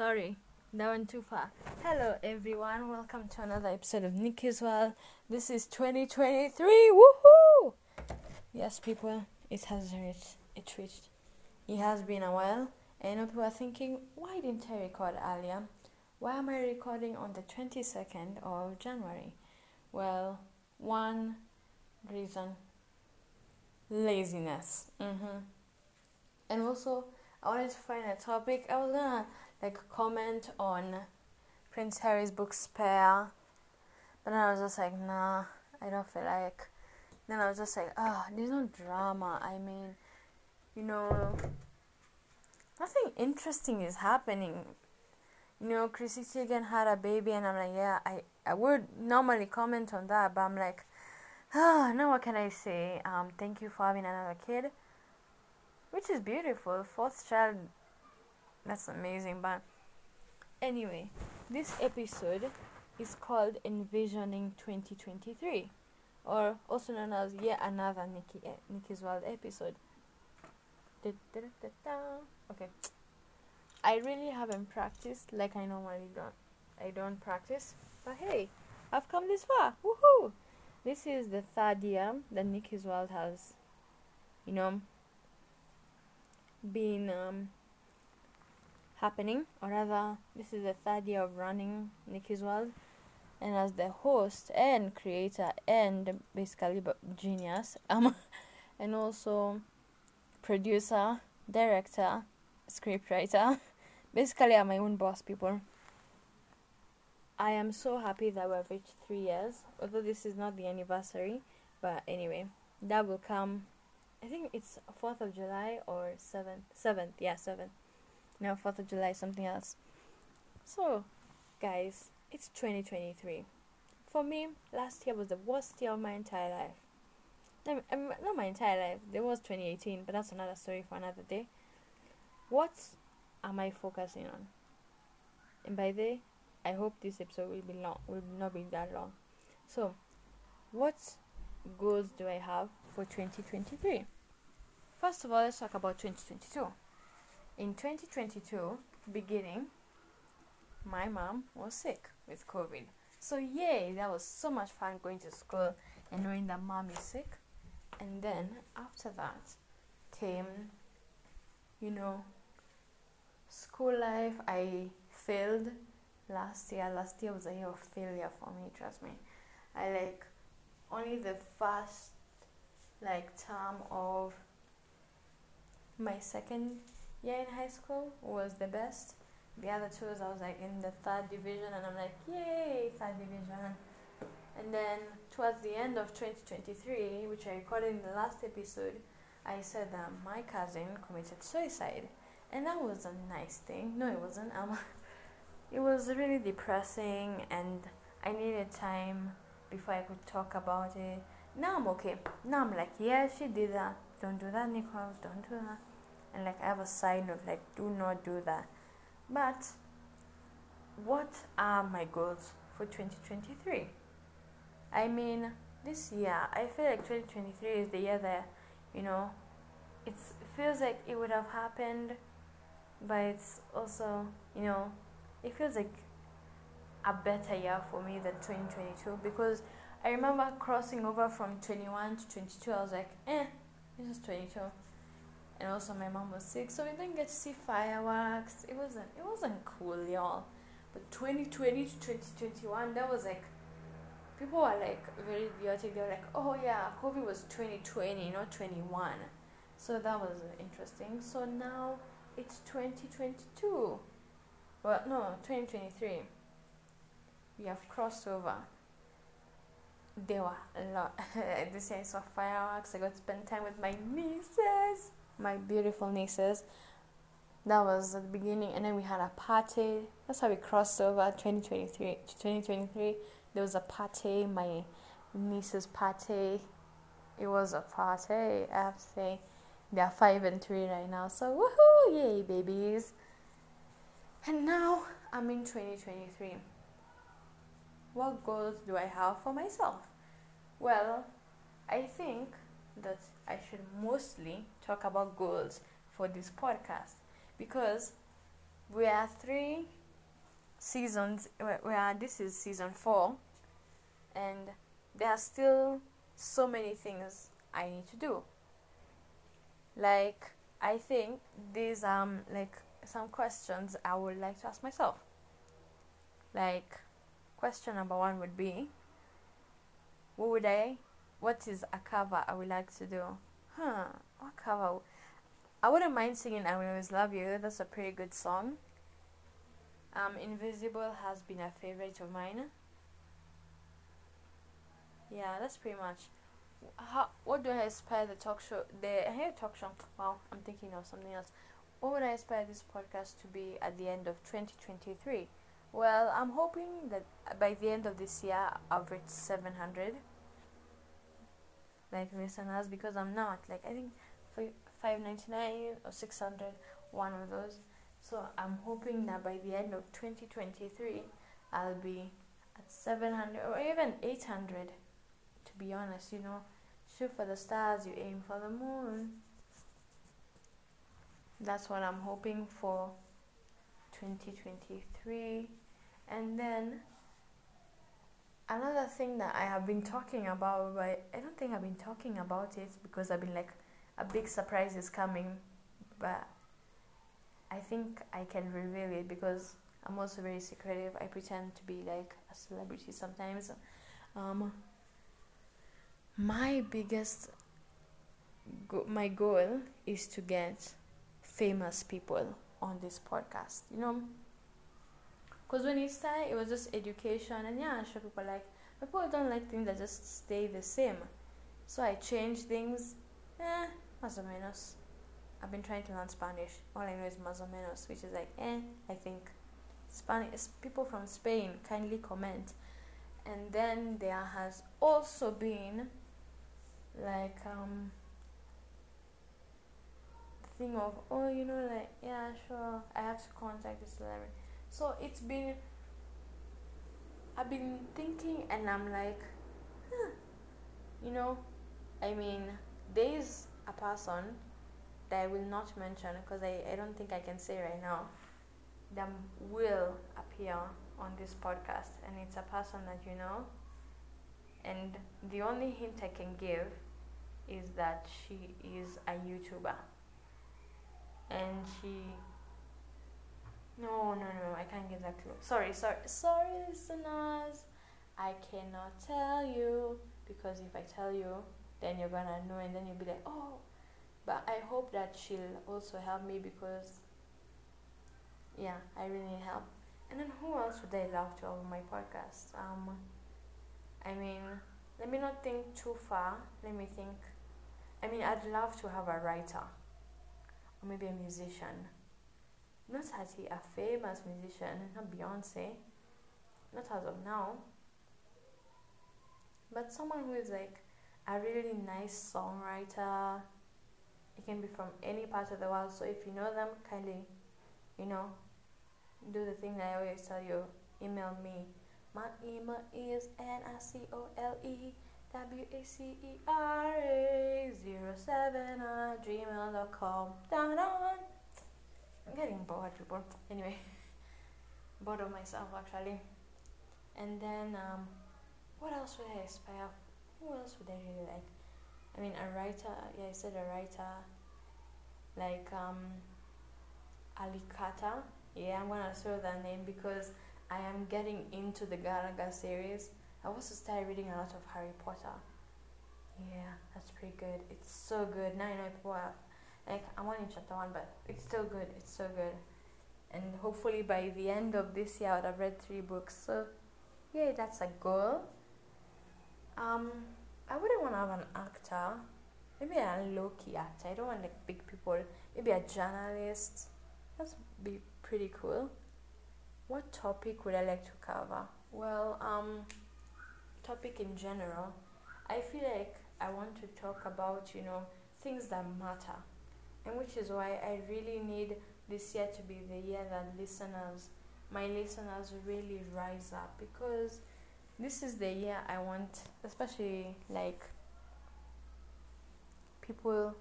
Sorry, that went too far. Hello, everyone. Welcome to another episode of Nikki's World. This is 2023. Woohoo! Yes, people, it has reached. It reached. It has been a while. And you know, people are thinking, why didn't I record earlier? Why am I recording on the 22nd of January? Well, one reason laziness. Mm-hmm. And also, I wanted to find a topic. I was gonna like comment on Prince Harry's book Spare, but then I was just like, nah, I don't feel like. Then I was just like, ah, oh, there's no drama. I mean, you know, nothing interesting is happening. You know, Chrissy Teigen had a baby, and I'm like, yeah, I, I would normally comment on that, but I'm like, ah, now what can I say? Um, thank you for having another kid, which is beautiful. Fourth child, that's amazing. But anyway, this episode is called Envisioning 2023, or also known as yet another Nikki eh, Nikki's World episode. Da, da, da, okay. I really haven't practiced like I normally don't. I don't practice, but hey, I've come this far. Woohoo! This is the third year that Nikki's World has, you know, been um, happening, or rather, this is the third year of running Nikki's World. And as the host and creator and basically genius, um, and also producer, director, scriptwriter. Basically, I'm my own boss, people. I am so happy that we've reached three years, although this is not the anniversary. But anyway, that will come. I think it's 4th of July or 7th. 7th, yeah, 7th. No, 4th of July, something else. So, guys, it's 2023. For me, last year was the worst year of my entire life. Um, not my entire life. There was 2018, but that's another story for another day. What am I focusing on? And by the I hope this episode will be long, will not be that long. So, what goals do I have for 2023? First of all, let's talk about 2022. In 2022, beginning, my mom was sick with COVID. So, yay, that was so much fun going to school and knowing that mom is sick. And then after that came, you know, school life. I failed last year. Last year was a year of failure for me, trust me. I like only the first like term of my second year in high school was the best. The other two I was like in the third division and I'm like, yay, third division. And then towards the end of 2023, which I recorded in the last episode, I said that my cousin committed suicide. And that was a nice thing. No, it wasn't. Um, it was really depressing and I needed time before I could talk about it. Now I'm okay. Now I'm like, yeah, she did that. Don't do that, Nicole. Don't do that. And like, I have a side note, like, do not do that. But what are my goals for 2023? I mean, this year, I feel like 2023 is the year that, you know, it feels like it would have happened, but it's also, you know, it feels like a better year for me than 2022 because I remember crossing over from 21 to 22. I was like, eh, this is 22. And also my mom was sick, so we didn't get to see fireworks. It wasn't it wasn't cool, y'all. But 2020 to 2021, that was like people were like very idiotic. They were like, oh yeah, COVID was 2020, not 21. So that was interesting. So now it's 2022. Well, no, 2023. We have crossed over. There were a lot. this year I saw fireworks. I got to spend time with my nieces, my beautiful nieces. That was at the beginning, and then we had a party. That's how we crossed over 2023 to 2023. There was a party, my niece's party. It was a party, I have to say. They are five and three right now, so woohoo! Yay, babies! And now I'm in 2023. What goals do I have for myself? Well, I think that I should mostly talk about goals for this podcast because we are three seasons. We are. This is season four, and there are still so many things I need to do. Like I think these um like some questions I would like to ask myself. Like question number one would be what would I what is a cover I would like to do? Huh, what cover I wouldn't mind singing I Will Always Love You, that's a pretty good song. Um Invisible has been a favorite of mine. Yeah, that's pretty much how what do I aspire the talk show the hair talk show wow I'm thinking of something else what would I aspire this podcast to be at the end of 2023 well I'm hoping that by the end of this year I've reached 700 like listeners because I'm not like I think 599 or 600 one of those so I'm hoping that by the end of 2023 I'll be at 700 or even 800 to be honest, you know. Shoot for the stars, you aim for the moon. That's what I'm hoping for 2023. And then another thing that I have been talking about, but I don't think I've been talking about it because I've been like, a big surprise is coming, but I think I can reveal it because I'm also very secretive. I pretend to be like a celebrity sometimes. Um, my biggest go- my goal is to get famous people on this podcast you know because when it started it was just education and yeah i'm sure people like people don't like things that just stay the same. So i changed things eh más o menos. I've been trying to learn spanish. All i know is más o menos which is like eh i think. Spanish people from spain kindly comment. And then there has also been like um thing of oh you know like yeah sure I have to contact this celebrity so it's been I've been thinking and I'm like huh, you know I mean there's a person that I will not mention because I, I don't think I can say right now that will appear on this podcast. And it's a person that you know. And the only hint I can give is that she is a YouTuber. And she no no no I can't give that clue sorry sorry sorry listeners I cannot tell you because if I tell you then you're gonna know and then you'll be like oh but I hope that she'll also help me because yeah I really need help and then who else would I love to have on my podcast um I mean, let me not think too far. Let me think. I mean, I'd love to have a writer or maybe a musician. Not actually a famous musician, not Beyonce, not as of now, but someone who is like a really nice songwriter. It can be from any part of the world. So if you know them, kindly, you know, do the thing that I always tell you. Email me my email is N-I-C-O-L-E W-A-C-E-R-A 07 at gmail.com. Down on. I'm getting bored, people. Anyway, bored of myself actually. And then, um, what else would I aspire? Who else would I really like? I mean, a writer. Yeah, I said a writer. Like um, Ally Carter. Yeah, I'm gonna throw that name because I am getting into the Gallagher series. I also started reading a lot of Harry Potter. Yeah, that's pretty good. It's so good. Now I know like I'm only in chapter one, but it's still good. It's so good. And hopefully by the end of this year, I would have read three books. So, yeah, that's a goal. Um, I wouldn't want to have an actor. Maybe a low key actor. I don't want like big people. Maybe a journalist. That's be pretty cool. What topic would I like to cover? Well, um, topic in general. I feel like I want to talk about, you know, things that matter. And which is why I really need this year to be the year that listeners, my listeners really rise up. Because this is the year I want, especially like people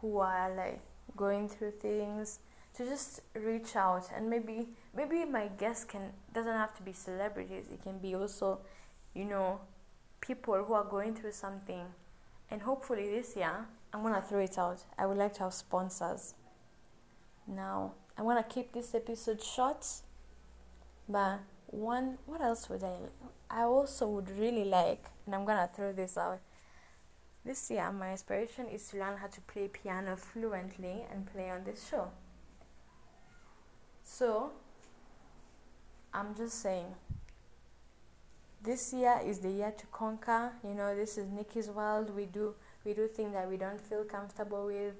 who are like going through things to just reach out. And maybe maybe my guest can doesn't have to be celebrities. It can be also you know people who are going through something. And hopefully this year i'm gonna throw it out i would like to have sponsors now i'm gonna keep this episode short but one what else would i i also would really like and i'm gonna throw this out this year my aspiration is to learn how to play piano fluently and play on this show so, I'm just saying, this year is the year to conquer. You know, this is Nikki's world. We do we do things that we don't feel comfortable with.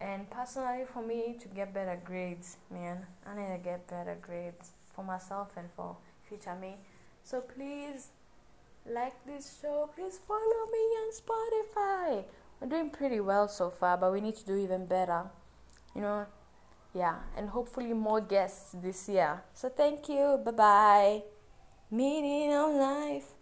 And personally, for me to get better grades, man, I need to get better grades for myself and for future me. So please like this show. Please follow me on Spotify. We're doing pretty well so far, but we need to do even better. You know, yeah, and hopefully more guests this year. So thank you. Bye bye. Meaning of life.